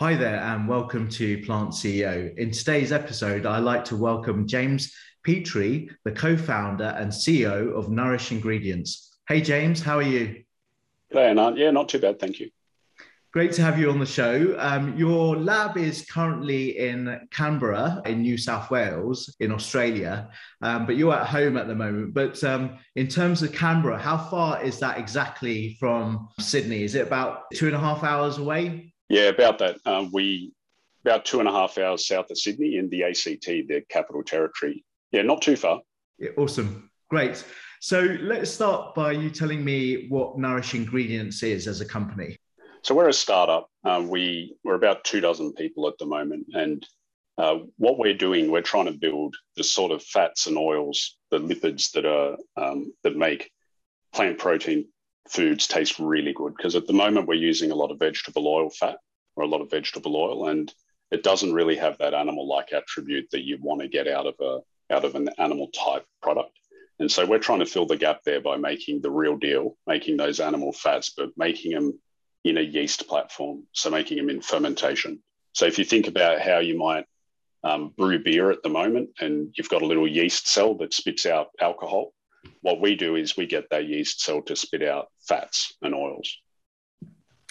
Hi there, and welcome to Plant CEO. In today's episode, I'd like to welcome James Petrie, the co founder and CEO of Nourish Ingredients. Hey, James, how are you? Hey, Anant. Yeah, not too bad, thank you. Great to have you on the show. Um, your lab is currently in Canberra, in New South Wales, in Australia, um, but you're at home at the moment. But um, in terms of Canberra, how far is that exactly from Sydney? Is it about two and a half hours away? Yeah, about that. Um, we about two and a half hours south of Sydney in the ACT, the capital territory. Yeah, not too far. Yeah, awesome, great. So let's start by you telling me what Nourish Ingredients is as a company. So we're a startup. Uh, we we're about two dozen people at the moment, and uh, what we're doing, we're trying to build the sort of fats and oils, the lipids that are um, that make plant protein foods taste really good because at the moment we're using a lot of vegetable oil fat or a lot of vegetable oil and it doesn't really have that animal like attribute that you want to get out of a out of an animal type product. And so we're trying to fill the gap there by making the real deal making those animal fats but making them in a yeast platform so making them in fermentation. So if you think about how you might um, brew beer at the moment and you've got a little yeast cell that spits out alcohol what we do is we get that yeast cell to spit out fats and oils.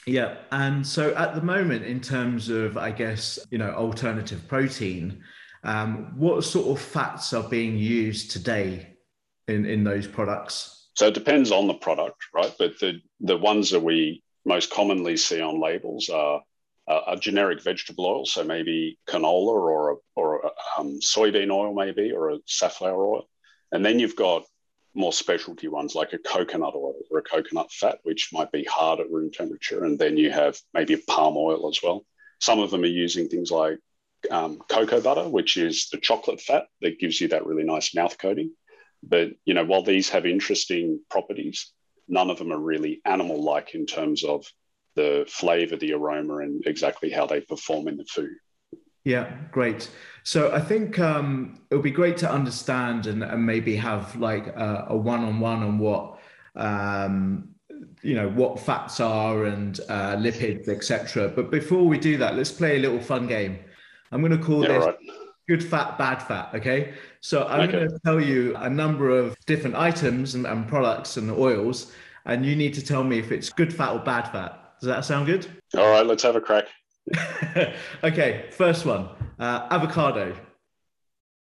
Yeah. And so at the moment, in terms of, I guess, you know, alternative protein, um, what sort of fats are being used today in, in those products? So it depends on the product, right? But the, the ones that we most commonly see on labels are a generic vegetable oil, so maybe canola or a, or a, um, soybean oil, maybe, or a safflower oil. And then you've got more specialty ones like a coconut oil or a coconut fat, which might be hard at room temperature. And then you have maybe a palm oil as well. Some of them are using things like um, cocoa butter, which is the chocolate fat that gives you that really nice mouth coating. But you know, while these have interesting properties, none of them are really animal-like in terms of the flavor, the aroma, and exactly how they perform in the food. Yeah, great. So I think um, it would be great to understand and, and maybe have like a, a, one-on-one on what um, you know what fats are and uh, lipids, etc. But before we do that, let's play a little fun game. I'm going to call yeah, this right. good fat, bad fat. Okay. So I'm okay. going to tell you a number of different items and, and products and oils, and you need to tell me if it's good fat or bad fat. Does that sound good? All right, let's have a crack. okay, first one uh, avocado.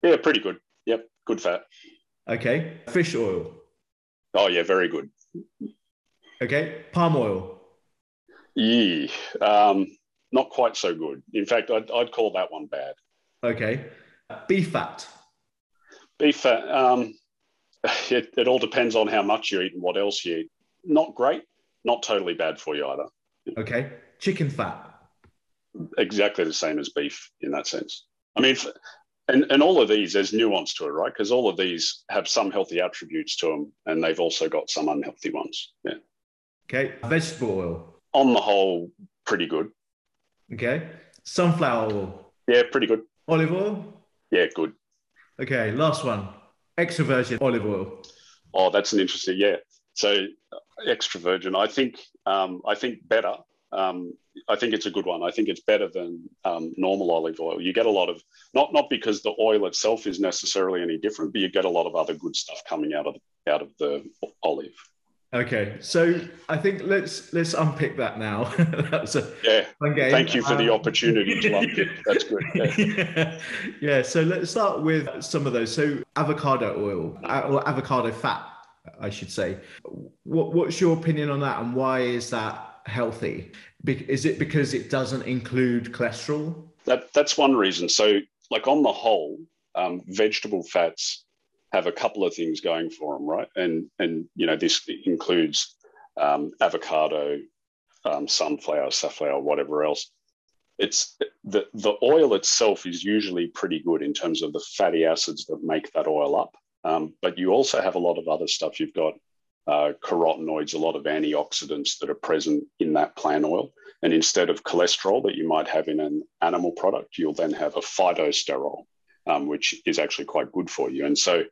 Yeah, pretty good. Yep, good fat. Okay, fish oil. Oh, yeah, very good. Okay, palm oil. Yeah, um, not quite so good. In fact, I'd, I'd call that one bad. Okay, beef fat. Beef fat, um, it, it all depends on how much you eat and what else you eat. Not great, not totally bad for you either. Okay, chicken fat exactly the same as beef in that sense. I mean, and, and all of these, there's nuance to it, right? Because all of these have some healthy attributes to them, and they've also got some unhealthy ones. Yeah. Okay. Vegetable oil. On the whole, pretty good. Okay. Sunflower oil. Yeah, pretty good. Olive oil. Yeah, good. Okay. Last one. Extra virgin olive oil. Oh, that's an interesting. Yeah. So extra virgin. I think. Um, I think better um, I think it's a good one. I think it's better than um, normal olive oil. You get a lot of not not because the oil itself is necessarily any different, but you get a lot of other good stuff coming out of out of the olive. Okay, so I think let's let's unpick that now. That's a yeah. Thank you for um, the opportunity to unpick. That's good. Yeah. yeah. yeah. So let's start with some of those. So avocado oil or avocado fat, I should say. What, what's your opinion on that, and why is that healthy? Is it because it doesn't include cholesterol? That that's one reason. So, like on the whole, um, vegetable fats have a couple of things going for them, right? And and you know this includes um, avocado, um, sunflower, safflower, whatever else. It's the the oil itself is usually pretty good in terms of the fatty acids that make that oil up. Um, but you also have a lot of other stuff. You've got uh, carotenoids, a lot of antioxidants that are present in that plant oil. And instead of cholesterol that you might have in an animal product, you'll then have a phytosterol, um, which is actually quite good for you. And so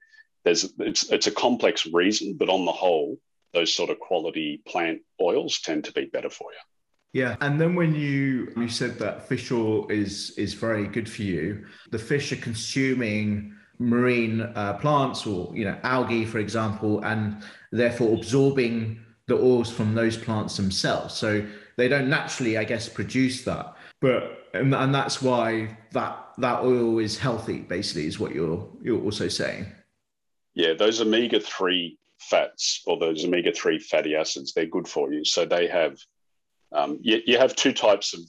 there's it's it's a complex reason, but on the whole, those sort of quality plant oils tend to be better for you. Yeah, and then when you you said that fish oil is is very good for you, the fish are consuming marine uh, plants or you know algae, for example, and therefore absorbing the oils from those plants themselves. So they don't naturally, I guess, produce that. But and, and that's why that that oil is healthy. Basically, is what you're you're also saying. Yeah, those omega three fats or those omega three fatty acids, they're good for you. So they have um, you, you have two types of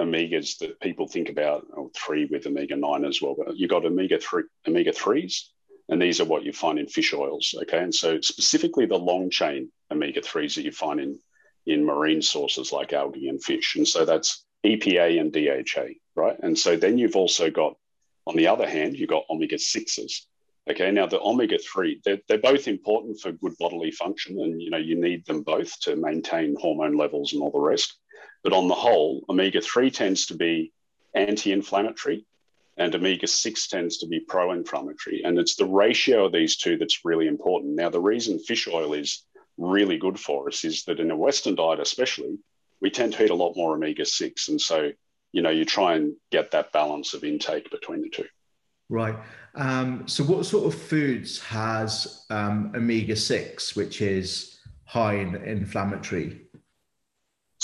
omegas that people think about, or three with omega nine as well. But you've got omega three omega threes, and these are what you find in fish oils. Okay, and so specifically the long chain omega threes that you find in in marine sources like algae and fish, and so that's EPA and DHA, right? And so then you've also got, on the other hand, you've got omega sixes. Okay, now the omega three, they're, they're both important for good bodily function, and you know you need them both to maintain hormone levels and all the rest. But on the whole, omega three tends to be anti-inflammatory, and omega 6 tends to be pro inflammatory. And it's the ratio of these two that's really important. Now, the reason fish oil is really good for us is that in a Western diet, especially, we tend to eat a lot more omega 6. And so, you know, you try and get that balance of intake between the two. Right. Um, so, what sort of foods has um, omega 6, which is high in inflammatory?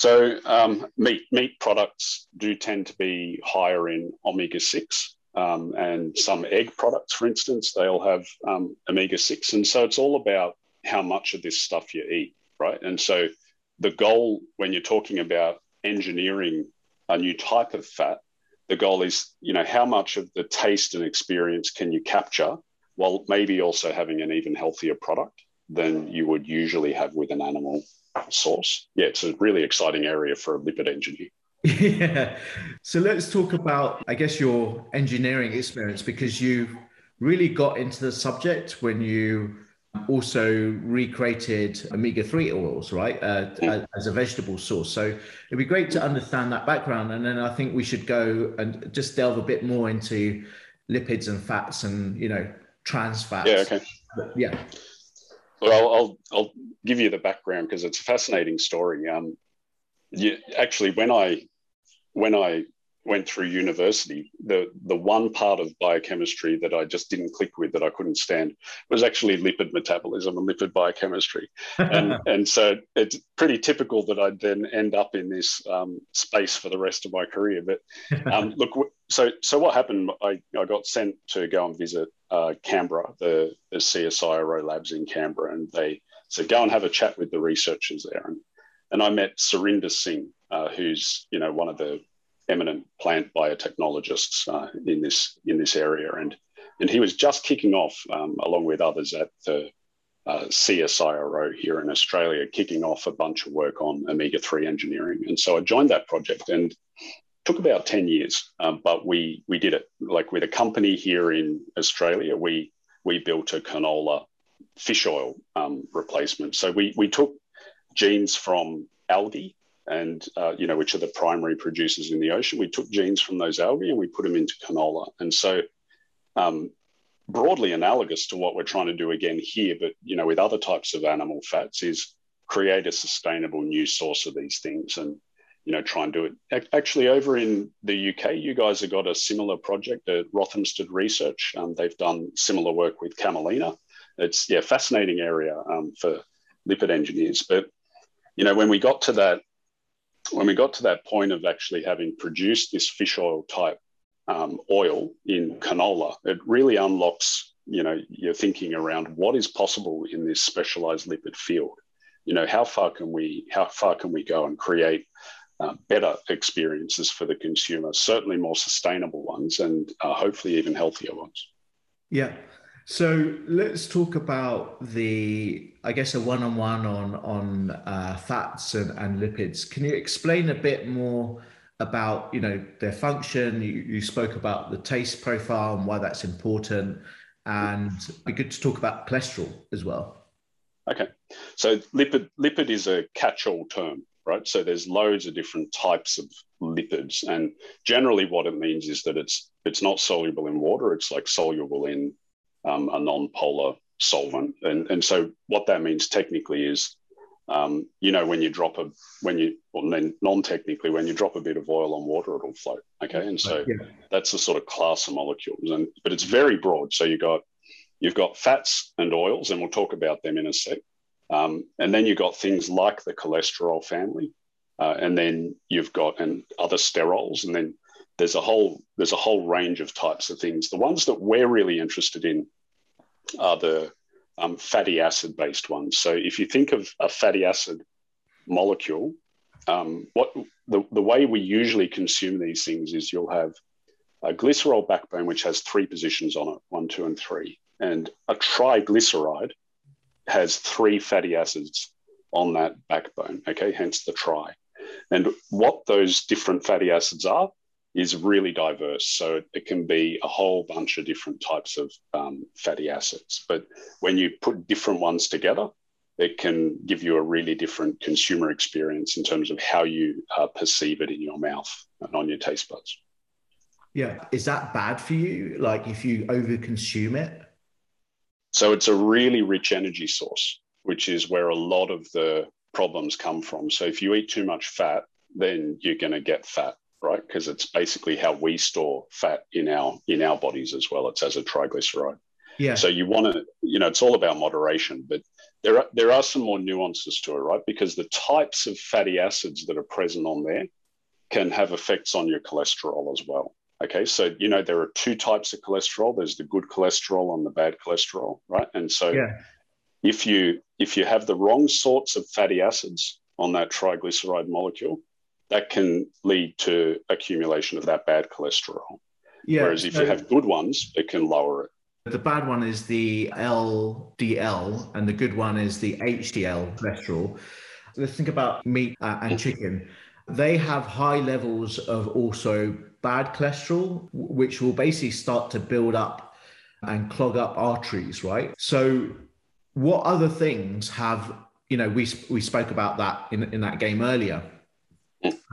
So, um, meat meat products do tend to be higher in omega 6. Um, and some egg products, for instance, they'll have um, omega 6. And so, it's all about how much of this stuff you eat, right? And so, the goal when you're talking about engineering a new type of fat, the goal is, you know, how much of the taste and experience can you capture while maybe also having an even healthier product than you would usually have with an animal source. Yeah, it's a really exciting area for a lipid engineer. Yeah. So let's talk about, I guess, your engineering experience because you really got into the subject when you also recreated omega-3 oils right uh, mm. as a vegetable source so it'd be great to understand that background and then i think we should go and just delve a bit more into lipids and fats and you know trans fats yeah okay but, yeah well I'll, I'll give you the background because it's a fascinating story um you, actually when i when i went through university, the the one part of biochemistry that I just didn't click with that I couldn't stand was actually lipid metabolism and lipid biochemistry, and and so it's pretty typical that I'd then end up in this um, space for the rest of my career. But um, look, so so what happened? I, I got sent to go and visit uh, Canberra, the the CSIRO labs in Canberra, and they said go and have a chat with the researchers there, and I met Surinder Singh, uh, who's you know one of the eminent plant biotechnologists uh, in this in this area, and and he was just kicking off um, along with others at the uh, CSIRO here in Australia, kicking off a bunch of work on omega three engineering, and so I joined that project and took about ten years, um, but we we did it. Like with a company here in Australia. We we built a canola fish oil um, replacement. So we we took genes from algae and uh, you know which are the primary producers in the ocean. We took genes from those algae and we put them into canola, and so um, broadly analogous to what we're trying to do again here, but you know with other types of animal fats is create a sustainable new source of these things and you know try and do it. Actually, over in the UK, you guys have got a similar project at Rothamsted Research. Um, they've done similar work with camelina. It's yeah, fascinating area um, for lipid engineers, but you know when we got to that when we got to that point of actually having produced this fish oil type um, oil in canola, it really unlocks, you know, your thinking around what is possible in this specialized lipid field. You know, how far can we how far can we go and create uh, better experiences for the consumer? Certainly more sustainable ones, and uh, hopefully even healthier ones. Yeah. So let's talk about the, I guess, a one-on-one on on uh, fats and, and lipids. Can you explain a bit more about, you know, their function? You, you spoke about the taste profile and why that's important, and be good to talk about cholesterol as well. Okay, so lipid lipid is a catch-all term, right? So there's loads of different types of lipids, and generally what it means is that it's it's not soluble in water. It's like soluble in um, a non-polar solvent. And, and so what that means technically is Um, you know, when you drop a when you well, non-technically when you drop a bit of oil on water, it'll float. Okay, and so yeah. that's the sort of class of molecules, and but it's very broad. So you got you've got fats and oils, and we'll talk about them in a sec. Um, and then you've got things like the cholesterol family, uh, and then you've got and other sterols, and then there's a whole there's a whole range of types of things. The ones that we're really interested in are the um, fatty acid based ones. So if you think of a fatty acid molecule, um, what the, the way we usually consume these things is you'll have a glycerol backbone which has three positions on it, one, two, and three, and a triglyceride has three fatty acids on that backbone. Okay, hence the tri. And what those different fatty acids are is really diverse. So it can be a whole bunch of different types of um, fatty acids. But when you put different ones together, it can give you a really different consumer experience in terms of how you uh, perceive it in your mouth and on your taste buds. Yeah. Is that bad for you? Like if you overconsume it? So it's a really rich energy source, which is where a lot of the problems come from. So if you eat too much fat, then you're going to get fat right? Because it's basically how we store fat in our in our bodies as well. It's as a triglyceride. Yeah. So you want to, you know, it's all about moderation, but there are there are some more nuances to it, right? Because the types of fatty acids that are present on there can have effects on your cholesterol as well. Okay, so you know there are two types of cholesterol. There's the good cholesterol and the bad cholesterol, right? And so yeah. if you if you have the wrong sorts of fatty acids on that triglyceride molecule, that can lead to accumulation of that bad cholesterol. Yeah, Whereas if you have good ones, it can lower it. The bad one is the LDL, and the good one is the HDL cholesterol. Let's think about meat uh, and chicken. They have high levels of also bad cholesterol, which will basically start to build up and clog up arteries, right? So, what other things have you know? We we spoke about that in in that game earlier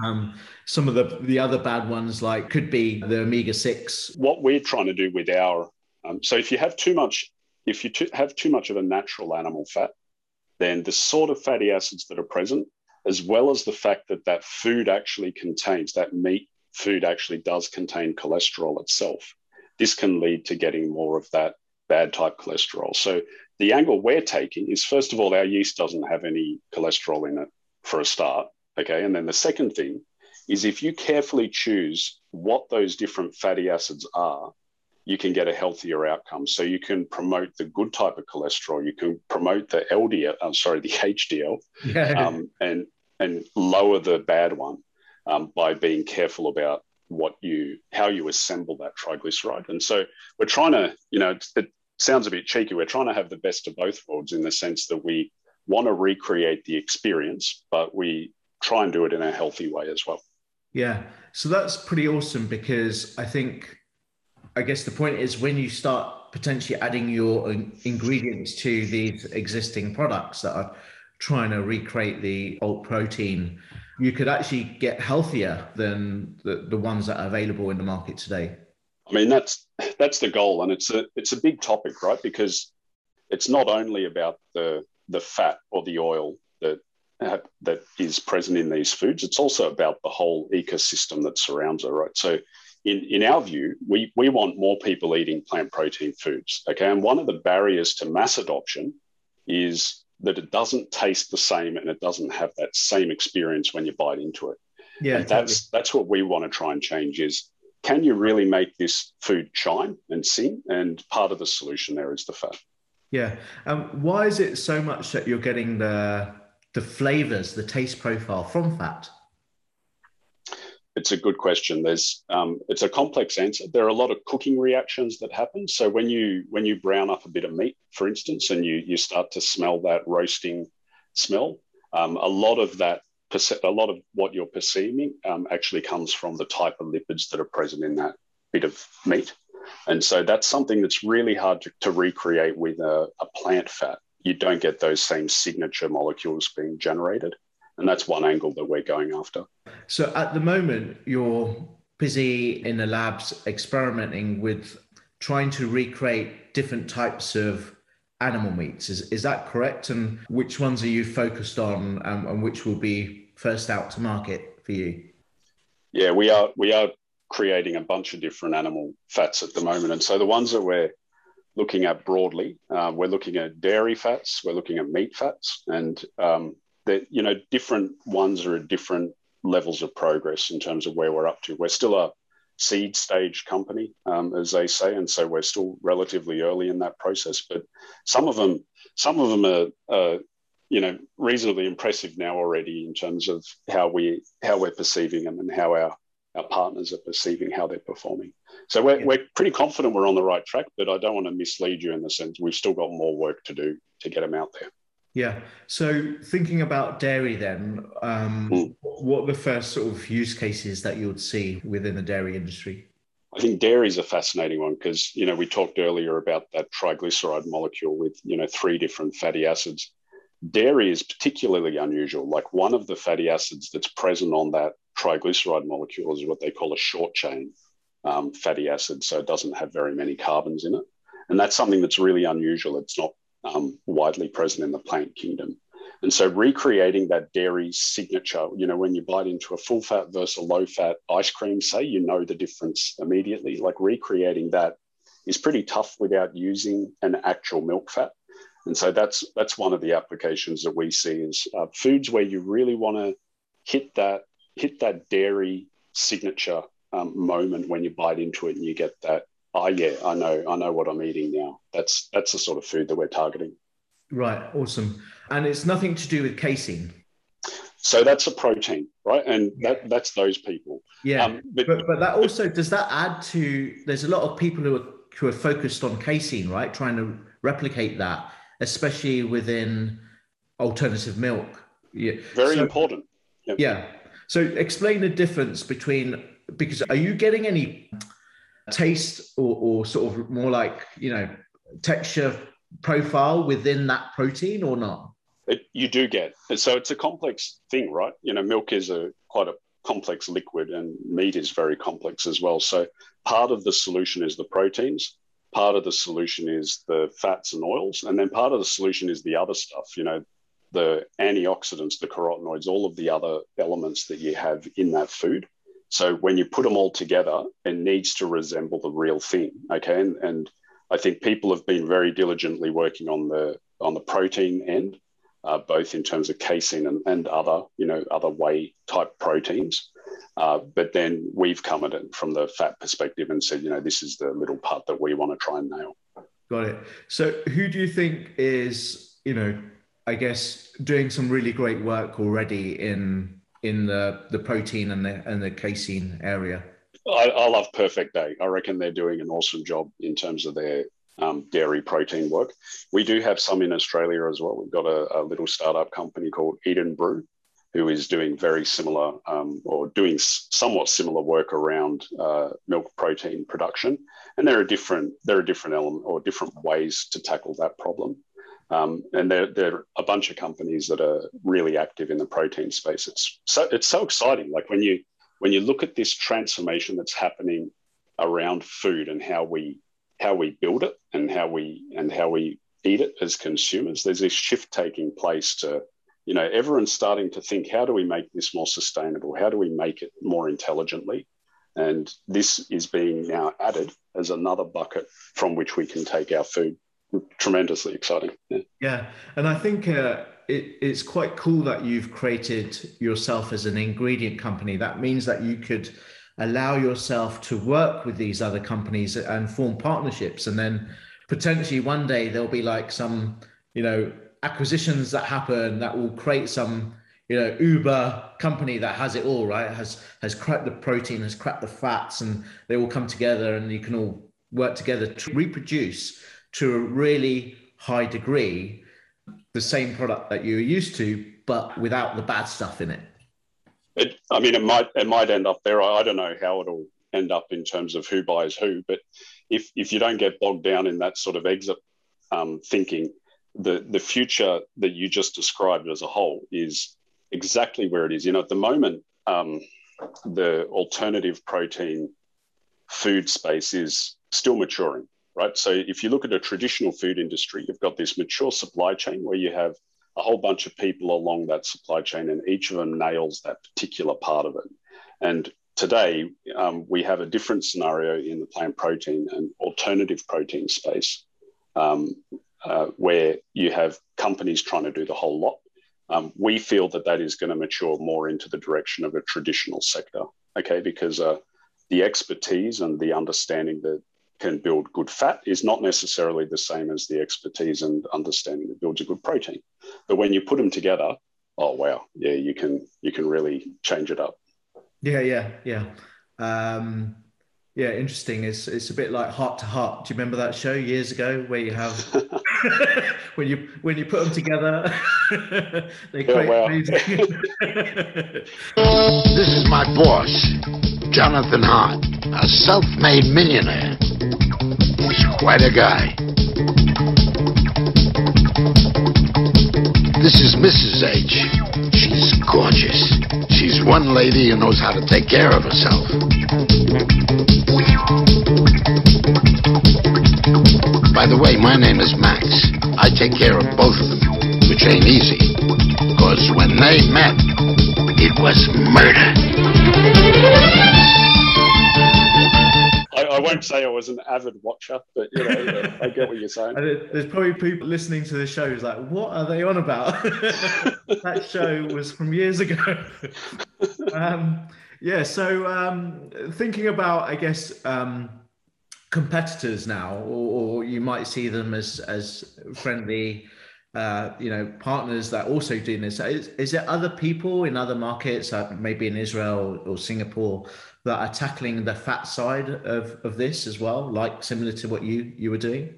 um, some of the the other bad ones like could be the omega six. What we're trying to do with our um, so if you have too much, if you have too much of a natural animal fat, then the sort of fatty acids that are present, as well as the fact that that food actually contains that meat food actually does contain cholesterol itself. This can lead to getting more of that bad type cholesterol. So the angle we're taking is first of all, our yeast doesn't have any cholesterol in it for a start. Okay. And then the second thing is if you carefully choose what those different fatty acids are, you can get a healthier outcome. So you can promote the good type of cholesterol, you can promote the LDL, I'm sorry, the HDL, um, and and lower the bad one um, by being careful about what you how you assemble that triglyceride. And so we're trying to, you know, it sounds a bit cheeky. We're trying to have the best of both worlds in the sense that we want to recreate the experience, but we try and do it in a healthy way as well. Yeah. So that's pretty awesome because I think, I guess the point is when you start potentially adding your ingredients to these existing products that are trying to recreate the alt protein, you could actually get healthier than the, the ones that are available in the market today. I mean, that's that's the goal, and it's a it's a big topic, right? Because it's not only about the the fat or the oil that that is present in these foods. It's also about the whole ecosystem that surrounds it, right? So, in, in our view, we, we want more people eating plant protein foods. Okay. And one of the barriers to mass adoption is that it doesn't taste the same and it doesn't have that same experience when you bite into it. Yeah. And that's totally. that's what we want to try and change is can you really make this food shine and sing? And part of the solution there is the fat. Yeah. Um, why is it so much that you're getting the the flavors, the taste profile from fat? It's a good question. There's um, it's a complex answer. There are a lot of cooking reactions that happen. So when you when you brown up a bit of meat, for instance, and you you start to smell that roasting smell, um, a lot of that a lot of what you're perceiving um, actually comes from the type of lipids that are present in that bit of meat. And so that's something that's really hard to, to recreate with a, a plant fat you don't get those same signature molecules being generated. And that's one angle that we're going after. So at the moment, you're busy in the labs experimenting with trying to recreate different types of animal meats. Is, is that correct? And which ones are you focused on um, and which will be first out to market for you? Yeah, we are we are creating a bunch of different animal fats at the moment. And so the ones that we're looking at broadly, uh, we're looking at dairy fats, we're looking at meat fats, and um, that you know different ones are at different levels of progress in terms of where we're up to. We're still a seed stage company, um, as they say, and so we're still relatively early in that process. But some of them, some of them are, uh, you know, reasonably impressive now already in terms of how we how we're perceiving them and how our our partners are perceiving how they're performing. So we're, yeah. we're pretty confident we're on the right track, but I don't want to mislead you in the sense we've still got more work to do to get them out there. Yeah. So thinking about dairy, then, um, mm. what are the first sort of use cases that you would see within the dairy industry? I think dairy is a fascinating one because you know we talked earlier about that triglyceride molecule with you know three different fatty acids. Dairy is particularly unusual. Like one of the fatty acids that's present on that triglyceride molecule is what they call a short chain um, fatty acid, so it doesn't have very many carbons in it, and that's something that's really unusual. It's not um, widely present in the plant kingdom. And so recreating that dairy signature, you know, when you bite into a full fat versus a low fat ice cream, say, you know the difference immediately. Like recreating that is pretty tough without using an actual milk fat. And so that's that's one of the applications that we see is uh, foods where you really want to hit that hit that dairy signature um, moment when you bite into it and you get that oh yeah, I know, I know what I'm eating now. That's that's the sort of food that we're targeting. Right, awesome. And it's nothing to do with casein. So that's a protein, right? And that that's those people. Yeah. Um, but, but but that also does that add to there's a lot of people who are who are focused on casein, right? Trying to replicate that, especially within alternative milk. Yeah. Very so, important. Yeah. So explain the difference between because are you getting any taste or, or sort of more like you know texture profile within that protein or not? It, you do get so it's a complex thing, right? You know, milk is a quite a complex liquid, and meat is very complex as well. So part of the solution is the proteins, part of the solution is the fats and oils, and then part of the solution is the other stuff. You know, the antioxidants, the carotenoids, all of the other elements that you have in that food. So when you put them all together, it needs to resemble the real thing. Okay, and, and I think people have been very diligently working on the on the protein end, uh, both in terms of casein and, and other you know other whey type proteins. Uh, but then we've come at it from the fat perspective and said, you know, this is the little part that we want to try and nail. Got it. So who do you think is you know I guess doing some really great work already in in the, the protein and the and the casein area? I, I love Perfect Day. I reckon they're doing an awesome job in terms of their um, dairy protein work. We do have some in Australia as well. We've got a, a little startup company called Eden Brew, who is doing very similar um, or doing somewhat similar work around uh, milk protein production. And there are different there are different element or different ways to tackle that problem. Um, and there, there are a bunch of companies that are really active in the protein space. It's so it's so exciting. Like when you when you look at this transformation that's happening around food and how we how we build it and how we and how we eat it as consumers, there's this shift taking place to, you know, everyone's starting to think, how do we make this more sustainable? How do we make it more intelligently? And this is being now added as another bucket from which we can take our food tremendously exciting. Yeah, yeah. and I think uh, it, it's quite cool that you've created yourself as an ingredient company. That means that you could allow yourself to work with these other companies and form partnerships, and then potentially one day there'll be like some, you know, acquisitions that happen that will create some you know uber company that has it all right has has cracked the protein has cracked the fats and they all come together and you can all work together to reproduce to a really high degree the same product that you're used to, but without the bad stuff in it. It, I mean, it might it might end up there. I don't know how it'll end up in terms of who buys who, but if if you don't get bogged down in that sort of exit um, thinking, the the future that you just described as a whole is exactly where it is. You know, at the moment, um, the alternative protein food space is still maturing right? So if you look at a traditional food industry, you've got this mature supply chain where you have a whole bunch of people along that supply chain, and each of them nails that particular part of it. And today, um, we have a different scenario in the plant protein and alternative protein space, um, uh, where you have companies trying to do the whole lot. Um, we feel that that is going to mature more into the direction of a traditional sector, okay? Because uh, the expertise and the understanding that can build good fat is not necessarily the same as the expertise and understanding that builds a good protein. But when you put them together, oh wow, yeah, you can you can really change it up. Yeah, yeah, yeah. Um, yeah, interesting. It's it's a bit like Hart to Hart. Do you remember that show years ago where you have when you when you put them together, they create yeah, well. this is my boss, Jonathan Hart, a self-made millionaire He's quite a guy. This is Mrs. H. She's gorgeous. She's one lady who knows how to take care of herself. By the way, my name is Max. I take care of both of them, which ain't easy. Because when they met, it was murder. I won't say I was an avid watcher, but you know, I get what you're saying. There's probably people listening to the show who's like, "What are they on about?" that show was from years ago. um, yeah, so um, thinking about, I guess, um, competitors now, or, or, you might see them as as friendly. Uh, you know, partners that also doing this. Is, is there other people in other markets, uh, maybe in Israel or Singapore, that are tackling the fat side of, of this as well, like similar to what you you were doing?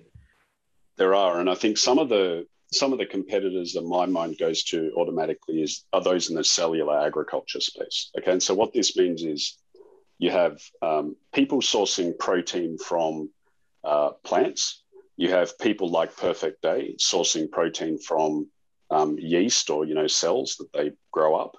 There are, and I think some of the some of the competitors that my mind goes to automatically is are those in the cellular agriculture space. Okay, and so what this means is you have um, people sourcing protein from uh, plants. You have people like Perfect Day sourcing protein from um, yeast or you know cells that they grow up.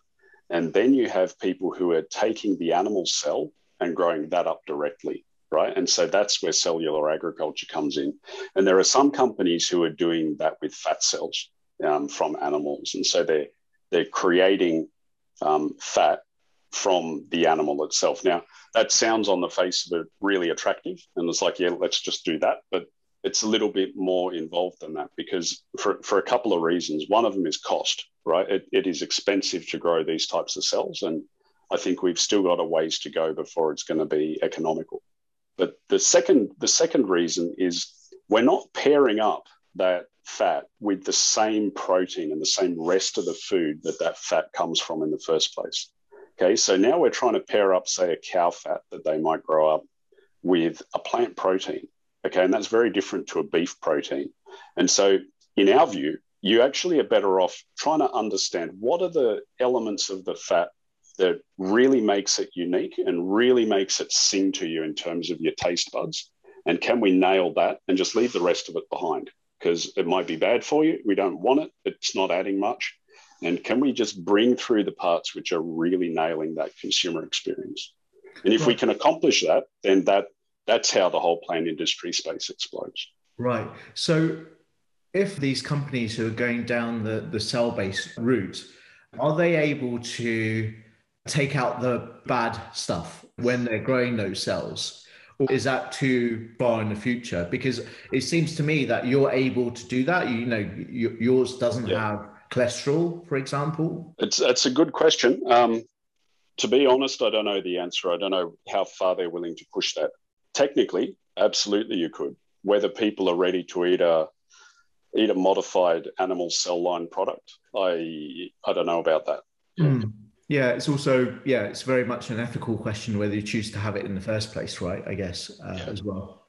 And then you have people who are taking the animal cell and growing that up directly, right? And so that's where cellular agriculture comes in. And there are some companies who are doing that with fat cells um, from animals. And so they're, they're creating um, fat from the animal itself. Now, that sounds on the face of it really attractive. And it's like, yeah, let's just do that. But it's a little bit more involved than that because for, for a couple of reasons. One of them is cost, right? It, it is expensive to grow these types of cells. And I think we've still got a ways to go before it's going to be economical. But the second, the second reason is we're not pairing up that fat with the same protein and the same rest of the food that that fat comes from in the first place. Okay, so now we're trying to pair up, say, a cow fat that they might grow up with a plant protein. Okay, and that's very different to a beef protein. And so, in our view, you actually are better off trying to understand what are the elements of the fat that really makes it unique and really makes it sing to you in terms of your taste buds. And can we nail that and just leave the rest of it behind? Because it might be bad for you. We don't want it. It's not adding much. And can we just bring through the parts which are really nailing that consumer experience? And if we can accomplish that, then that that's how the whole plant industry space explodes. Right. So, if these companies who are going down the, the cell based route, are they able to take out the bad stuff when they're growing those cells? Or is that too far in the future? Because it seems to me that you're able to do that. You, you know, yours doesn't yeah. have cholesterol, for example. It's, it's a good question. Um, to be honest, I don't know the answer. I don't know how far they're willing to push that technically, absolutely, you could. Whether people are ready to eat a eat a modified animal cell line product, I I don't know about that. Mm. Yeah, it's also yeah, it's very much an ethical question whether you choose to have it in the first place, right? I guess uh, yeah. as well.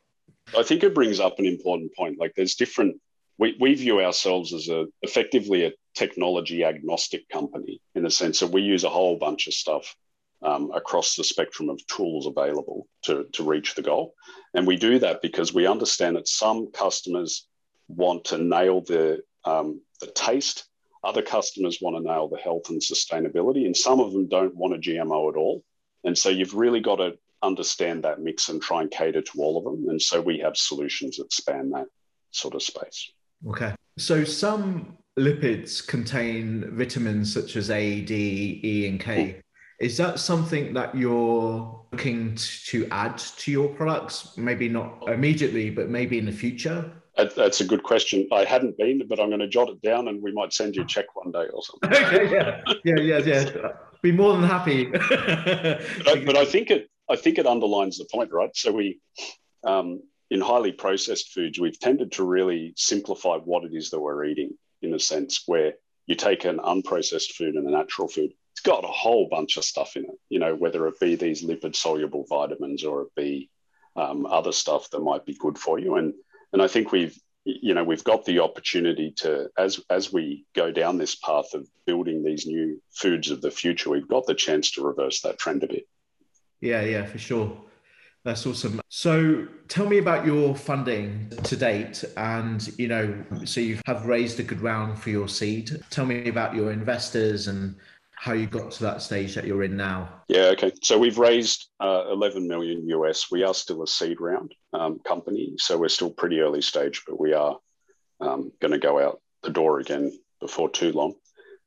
I think it brings up an important point. Like, there's different. We, we view ourselves as a effectively a technology agnostic company in the sense that we use a whole bunch of stuff um, across the spectrum of tools available to, to reach the goal. And we do that because we understand that some customers want to nail the, um, the taste, other customers want to nail the health and sustainability, and some of them don't want a GMO at all. And so you've really got to understand that mix and try and cater to all of them. And so we have solutions that span that sort of space. Okay. So some lipids contain vitamins such as A, D, E, and K. Is that something that you're looking to add to your products? Maybe not immediately, but maybe in the future? That's a good question. I hadn't been, but I'm going to jot it down, and we might send you a check one day or something. okay, yeah, yeah, yeah, yeah. Be more than happy. but, I, but, I, think it, I think it underlines the point, right? So we, um, in highly processed foods, we've tended to really simplify what it is that we're eating, in a sense where you take an unprocessed food and a natural food. It's got a whole bunch of stuff in it, you know, whether it be these lipid soluble vitamins or it be um, other stuff that might be good for you, and and I think we've you know we've got the opportunity to as as we go down this path of building these new foods of the future we've got the chance to reverse that trend a bit. Yeah yeah for sure. That's awesome. So tell me about your funding to date and you know so you have raised a good round for your seed. Tell me about your investors and how you got to that stage that you're in now. Yeah, okay. So we've raised uh, 11 million US. We are still a seed round um, company, so we're still pretty early stage, but we are um, going to go out the door again before too long.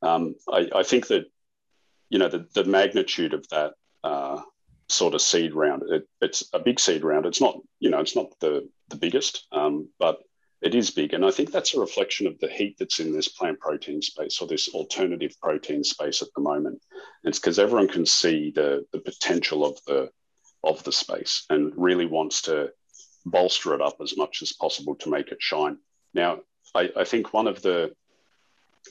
Um, I, I, think that you know the, the magnitude of that uh, sort of seed round. It, it's a big seed round. It's not you know it's not the the biggest, um, but it is big. And I think that's a reflection of the heat that's in this plant protein space or this alternative protein space at the moment. And it's because everyone can see the, the potential of the of the space and really wants to bolster it up as much as possible to make it shine. Now, I, I think one of the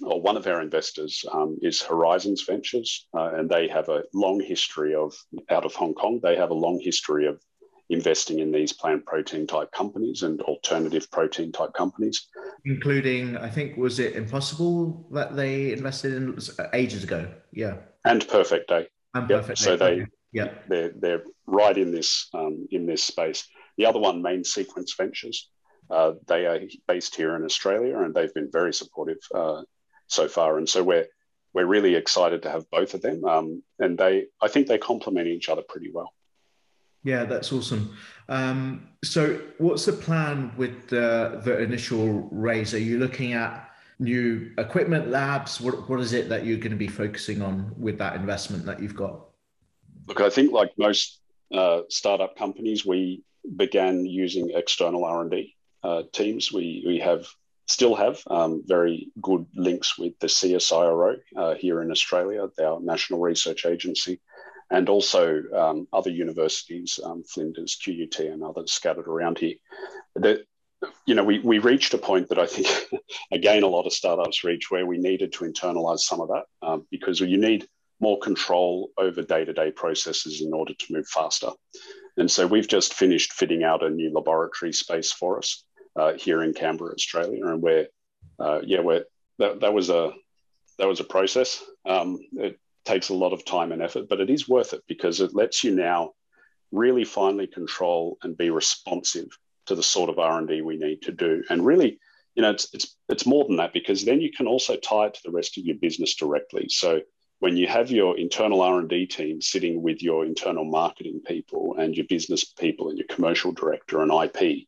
or one of our investors um, is Horizons Ventures, uh, and they have a long history of out of Hong Kong. They have a long history of investing in these plant protein type companies and alternative protein type companies. Including, I think, was it Impossible that they invested in ages ago? Yeah. And Perfect Day. And yep. Perfect Day. So they, yeah, they're, they're right in this, um, in this space. The other one, Main Sequence Ventures, uh, they are based here in Australia and they've been very supportive uh, so far. And so we're, we're really excited to have both of them. Um, and they, I think they complement each other pretty well. Yeah, that's awesome. Um, so, what's the plan with the, the initial raise? Are you looking at new equipment labs? What, what is it that you're going to be focusing on with that investment that you've got? Look, I think like most uh, startup companies, we began using external R and D uh, teams. We we have still have um, very good links with the CSIRO uh, here in Australia, our national research agency, and also um, other universities, um, Flinders, QUT, and others scattered around here. That you know, we, we reached a point that I think, again, a lot of startups reach where we needed to internalize some of that um, because you need more control over day to day processes in order to move faster. And so we've just finished fitting out a new laboratory space for us uh, here in Canberra, Australia, and we're uh, yeah, we're that, that was a that was a process. Um, it, takes a lot of time and effort, but it is worth it because it lets you now really finely control and be responsive to the sort of R&D we need to do. And really, you know, it's, it's, it's more than that because then you can also tie it to the rest of your business directly. So when you have your internal R&D team sitting with your internal marketing people and your business people and your commercial director and IP,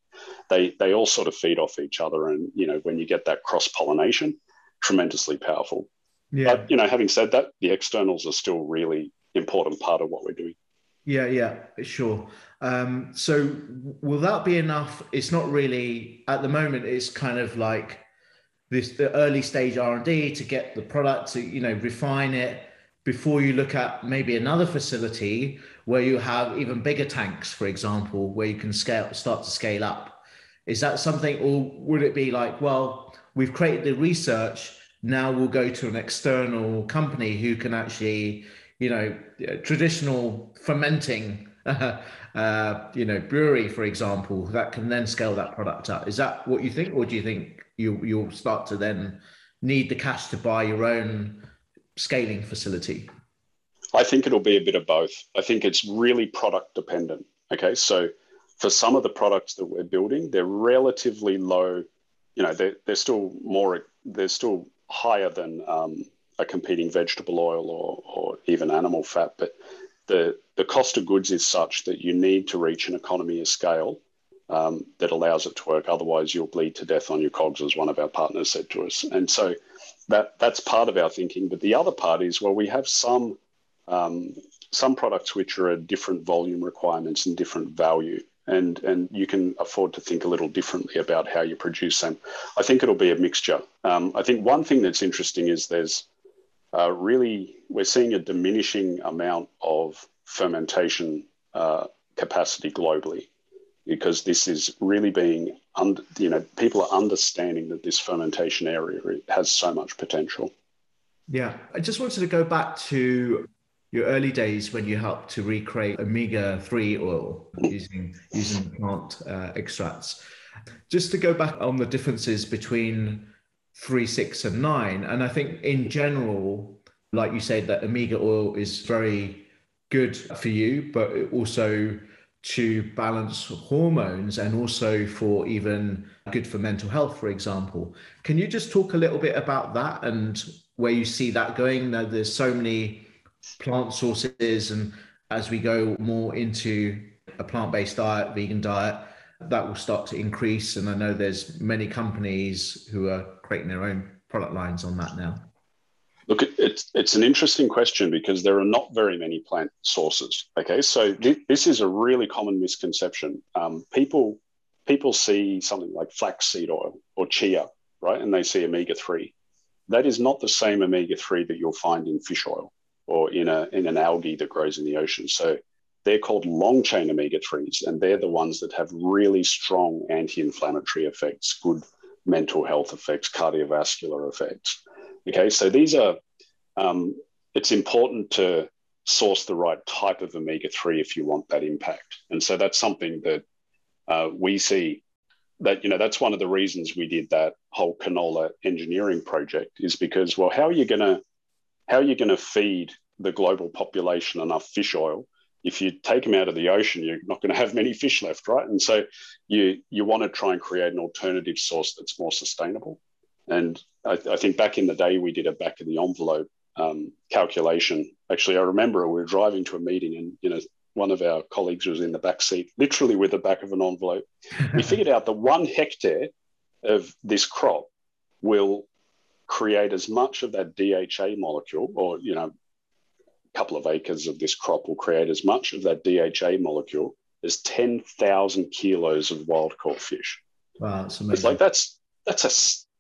they, they all sort of feed off each other. And, you know, when you get that cross pollination, tremendously powerful. Yeah. But you know, having said that, the externals are still really important part of what we're doing. Yeah, yeah, sure. Um, so will that be enough? It's not really at the moment. It's kind of like this the early stage R and D to get the product to you know refine it before you look at maybe another facility where you have even bigger tanks, for example, where you can scale start to scale up. Is that something, or would it be like, well, we've created the research now we'll go to an external company who can actually, you know, traditional fermenting, uh, you know, brewery, for example, that can then scale that product up. Is that what you think, or do you think you you'll start to then need the cash to buy your own scaling facility? I think it'll be a bit of both. I think it's really product dependent. Okay, so for some of the products that we're building, they're relatively low. You know, they're, they're still more. They're still higher than um, a competing vegetable oil or, or even animal fat. But the, the cost of goods is such that you need to reach an economy of scale um, that allows it to work. Otherwise, you'll bleed to death on your cogs, as one of our partners said to us. And so that that's part of our thinking. But the other part is well, we have some um, some products which are at different volume requirements and different value. And, and you can afford to think a little differently about how you produce them. I think it'll be a mixture. Um, I think one thing that's interesting is there's uh, really, we're seeing a diminishing amount of fermentation uh, capacity globally because this is really being, under, you know, people are understanding that this fermentation area has so much potential. Yeah, I just wanted to go back to your early days when you helped to recreate omega three oil using using plant uh, extracts. Just to go back on the differences between three, six, and nine, and I think in general, like you said, that omega oil is very good for you, but also to balance hormones and also for even good for mental health, for example. Can you just talk a little bit about that and where you see that going? Now, there's so many plant sources, and as we go more into a plant based diet, vegan diet, that will start to increase. And I know there's many companies who are creating their own product lines on that now. Look, it's it's an interesting question because there are not very many plant sources. Okay, so th- this is a really common misconception. Um, people people see something like flaxseed oil or chia, right, and they see omega three. That is not the same omega three that you'll find in fish oil or in a in an algae that grows in the ocean. So they're called long chain omega threes, and they're the ones that have really strong anti-inflammatory effects, good mental health effects, cardiovascular effects. Okay, so these are, um, it's important to source the right type of omega 3 if you want that impact. And so that's something that uh, we see that, you know, that's one of the reasons we did that whole canola engineering project is because, well, how are you going to, how are you going to feed the global population enough fish oil if you take them out of the ocean, you're not going to have many fish left, right? And so you you want to try and create an alternative source that's more sustainable. And I, I, think back in the day, we did a back of the envelope um, calculation. Actually, I remember we were driving to a meeting, and you know, one of our colleagues was in the back seat, literally with the back of an envelope. we figured out that one hectare of this crop will create as much of that DHA molecule, or you know, a couple of acres of this crop will create as much of that DHA molecule as ten thousand kilos of wild caught fish. Wow, that's it's like that's that's a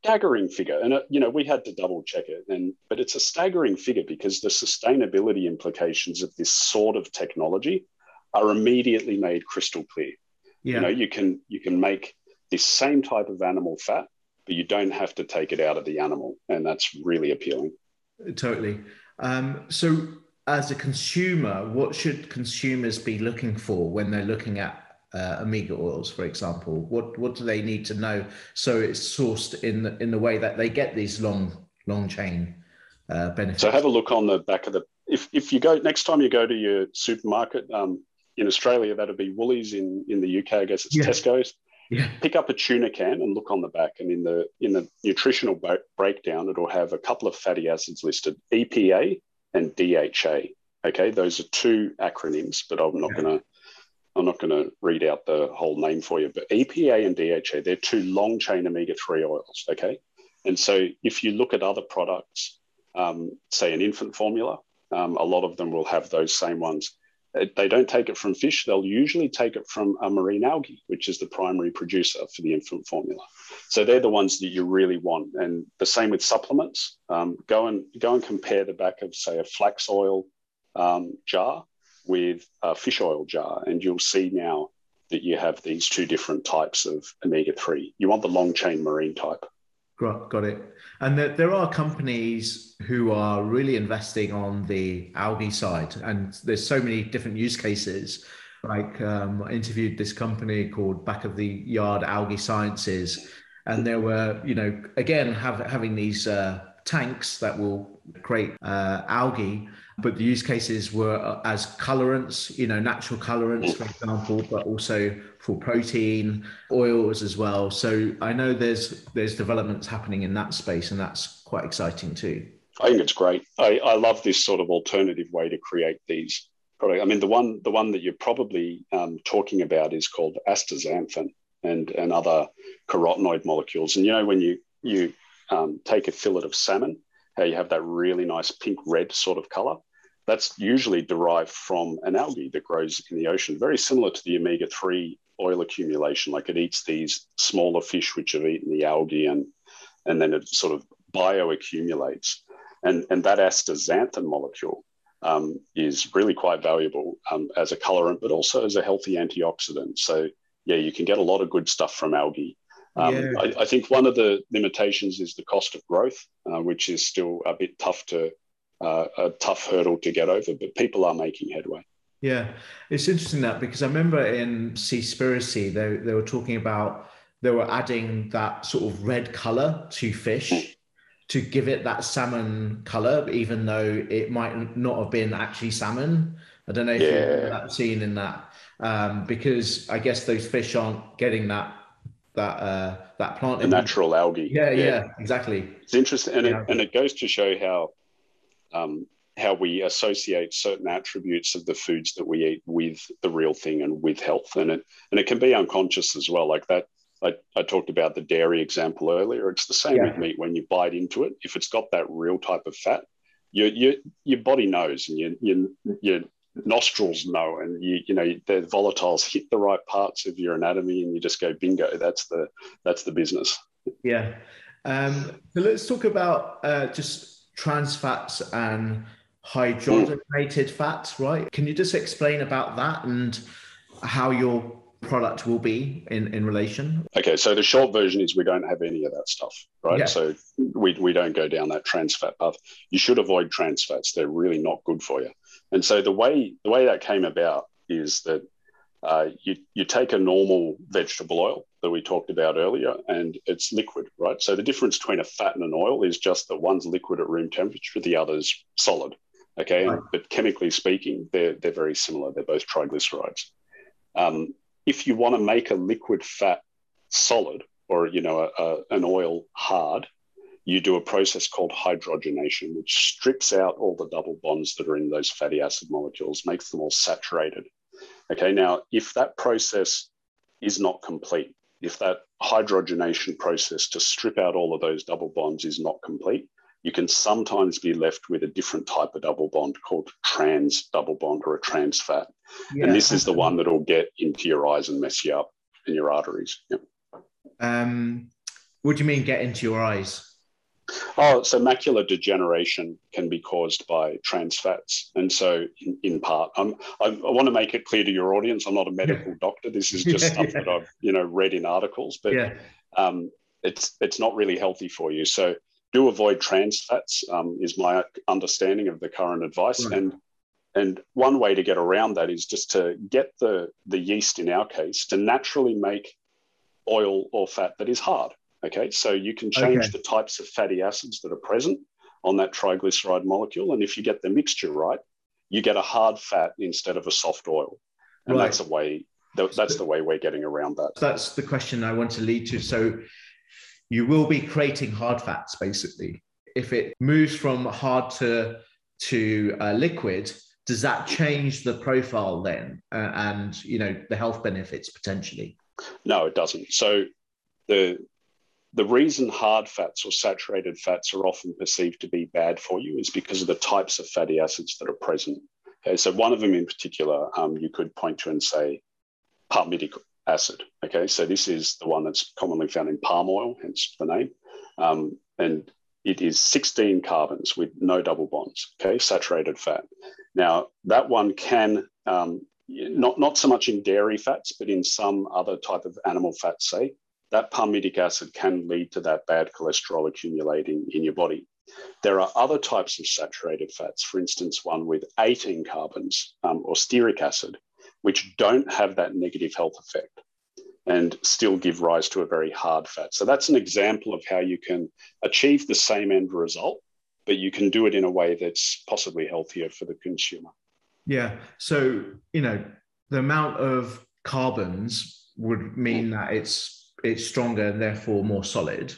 staggering figure and it, you know we had to double check it and but it's a staggering figure because the sustainability implications of this sort of technology are immediately made crystal clear yeah. you know you can you can make this same type of animal fat but you don't have to take it out of the animal and that's really appealing totally um, so as a consumer what should consumers be looking for when they're looking at uh, omega oils, for example? What what do they need to know so it's sourced in the, in the way that they get these long long chain uh, benefits? So have a look on the back of the. If if you go next time you go to your supermarket um, in Australia, that'll be Woolies. In in the UK, I guess it's yeah. Tesco's. Yeah. Pick up a tuna can and look on the back, and in the in the nutritional breakdown, it'll have a couple of fatty acids listed: EPA and DHA. Okay, those are two acronyms, but I'm not yeah. going to I'm not going to read out the whole name for you, but EPA and DHA, they're two long chain omega 3 oils. Okay. And so if you look at other products, um, say an infant formula, um, a lot of them will have those same ones. They don't take it from fish, they'll usually take it from a marine algae, which is the primary producer for the infant formula. So they're the ones that you really want. And the same with supplements. Um, go and go and compare the back of, say, a flax oil um, jar with a fish oil jar, and you'll see now that you have these two different types of omega 3. You want the long chain marine type. Got it. And there are companies who are really investing on the algae side, and there's so many different use cases. Like um, I interviewed this company called Back of the Yard Algae Sciences, and there were, you know, again have, having these uh, tanks that will create uh, algae but the use cases were uh, as colorants, you know, natural colorants, for example, but also for protein, oils as well. So I know there's there's developments happening in that space, and that's quite exciting too. I think it's great. I, I love this sort of alternative way to create these product. I mean, the one the one that you're probably um, talking about is called astaxanthin and and other carotenoid molecules. And you know when you you um, take a fillet of salmon, how you have that really nice pink red sort of color. That's usually derived from an algae that grows in the ocean, very similar to the omega three oil accumulation. Like it eats these smaller fish which have eaten the algae, and and then it sort of bioaccumulates. And and that astaxanthin molecule um, is really quite valuable um, as a colorant, but also as a healthy antioxidant. So yeah, you can get a lot of good stuff from algae. Um, yeah. I, I, think one of the limitations is the cost of growth, uh, which is still a bit tough to uh, a tough hurdle to get over, but people are making headway. Yeah, it's interesting that because I remember in Seaspiracy they they were talking about they were adding that sort of red color to fish hmm. to give it that salmon color, even though it might not have been actually salmon. I don't know if yeah. you've that scene in that um, because I guess those fish aren't getting that that uh, that plant. The natural algae. Yeah, yeah, yeah, exactly. It's interesting, and, yeah. it, and it goes to show how um, how we associate certain attributes of the foods that we eat with the real thing and with health, and it and it can be unconscious as well. Like that, I, I talked about the dairy example earlier. It's the same yeah. with meat. When you bite into it, if it's got that real type of fat, your your your body knows, and your your your nostrils know, and you you know the volatiles hit the right parts of your anatomy, and you just go bingo. That's the that's the business. Yeah. Um, so let's talk about uh, just trans fats and hydrogenated fats, right? Can you just explain about that and how your product will be in, in relation? Okay, so the short version is we don't have any of that stuff, right? Yeah. So we, we don't go down that trans fat path. You should avoid trans fats. They're really not good for you. And so the way the way that came about is that uh, you you take a normal vegetable oil that we talked about earlier, and it's liquid, right? So the difference between a fat and an oil is just that one's liquid at room temperature, the other's solid. Okay, right. but chemically speaking, they're they're very similar. They're both triglycerides. Um, if you want to make a liquid fat solid, or you know, a, a, an oil hard, you do a process called hydrogenation, which strips out all the double bonds that are in those fatty acid molecules, makes them all saturated. Okay, now if that process is not complete, if that hydrogenation process to strip out all of those double bonds is not complete, you can sometimes be left with a different type of double bond called trans double bond or a trans fat. Yeah. And this is the one that will get into your eyes and mess you up in your arteries. Yep. Um, what do you mean get into your eyes? Oh, so macular degeneration can be caused by trans fats. And so, in, in part, I, I, want to make it clear to your audience I'm not a medical yeah. doctor. This is just yeah, stuff yeah. that I've you know read in articles, but um, it's it's not really healthy for you. So, do avoid trans fats, um, is my understanding of the current advice. Right. And and one way to get around that is just to get the, the yeast, in our case, to naturally make oil or fat that is hard. Okay, so you can change okay. the types of fatty acids that are present on that triglyceride molecule. And if you get the mixture right, you get a hard fat instead of a soft oil. And right. that's a way that's the way we're getting around that. That's the question I want to lead to. So you will be creating hard fats basically. If it moves from hard to to uh, liquid, does that change the profile then, uh, and you know the health benefits potentially? No, it doesn't. So the the reason hard fats or saturated fats are often perceived to be bad for you is because of the types of fatty acids that are present. Okay, so one of them in particular, um, you could point to and say palmitic acid. Okay, so this is the one that's commonly found in palm oil, hence the name, um, and it is 16 carbons with no double bonds. Okay, saturated fat. Now that one can um, not not so much in dairy fats, but in some other type of animal fats, say that palmitic acid can lead to that bad cholesterol accumulating in your body. There are other types of saturated fats, for instance, one with 18 carbons um, or stearic acid, which don't have that negative health effect and still give rise to a very hard fat. So that's an example of how you can achieve the same end result, but you can do it in a way that's possibly healthier for the consumer. Yeah. So, you know, the amount of carbons would mean that it's it's stronger and therefore more solid.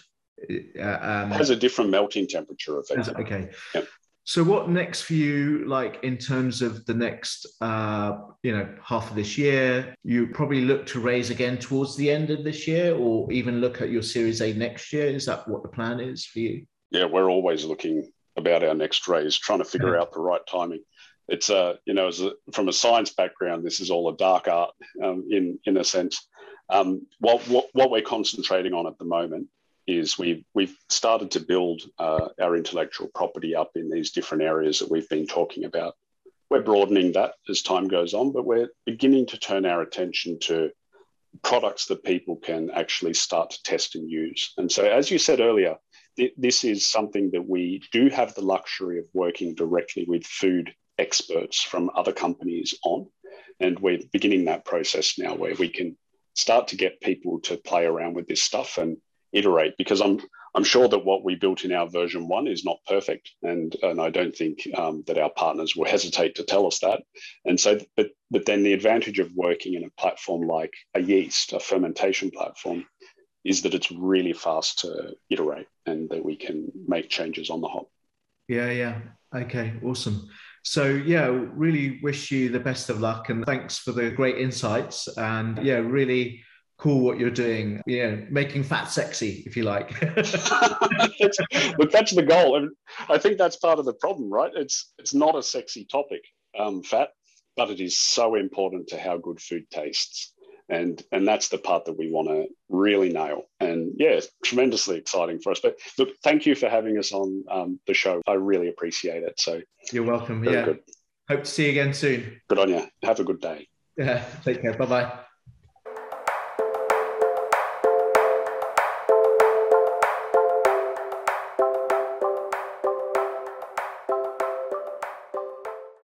Uh, um, has a different melting temperature effect. Okay. Yep. So what next for you, like in terms of the next, uh, you know, half of this year? You probably look to raise again towards the end of this year, or even look at your Series A next year. Is that what the plan is for you? Yeah, we're always looking about our next raise, trying to figure out the right timing. It's a, uh, you know, as a, from a science background, this is all a dark art um, in in a sense. Um, what, what what we're concentrating on at the moment is we've we've started to build uh, our intellectual property up in these different areas that we've been talking about. We're broadening that as time goes on, but we're beginning to turn our attention to products that people can actually start to test and use. And so, as you said earlier, th- this is something that we do have the luxury of working directly with food experts from other companies on. And we're beginning that process now where we can start to get people to play around with this stuff and iterate because I'm I'm sure that what we built in our version one is not perfect, and and I don't think um, that our partners will hesitate to tell us that. And so, but but then the advantage of working in a platform like a yeast, a fermentation platform, is that it's really fast to iterate and that we can make changes on the hop. Yeah, yeah. Okay, awesome. So yeah, really wish you the best of luck and thanks for the great insights and yeah, really cool what you're doing. Yeah, making fat sexy, if you like. but that's the goal, and I think that's part of the problem, right? It's it's not a sexy topic, um, fat, but it is so important to how good food tastes, and and that's the part that we want to really nail. And yeah, it's tremendously exciting for us. But look, thank you for having us on um, the show. I really appreciate it. So you're welcome. Yeah. Good. Hope to see you again soon. Good on you. Have a good day. Yeah. Take care. Bye bye.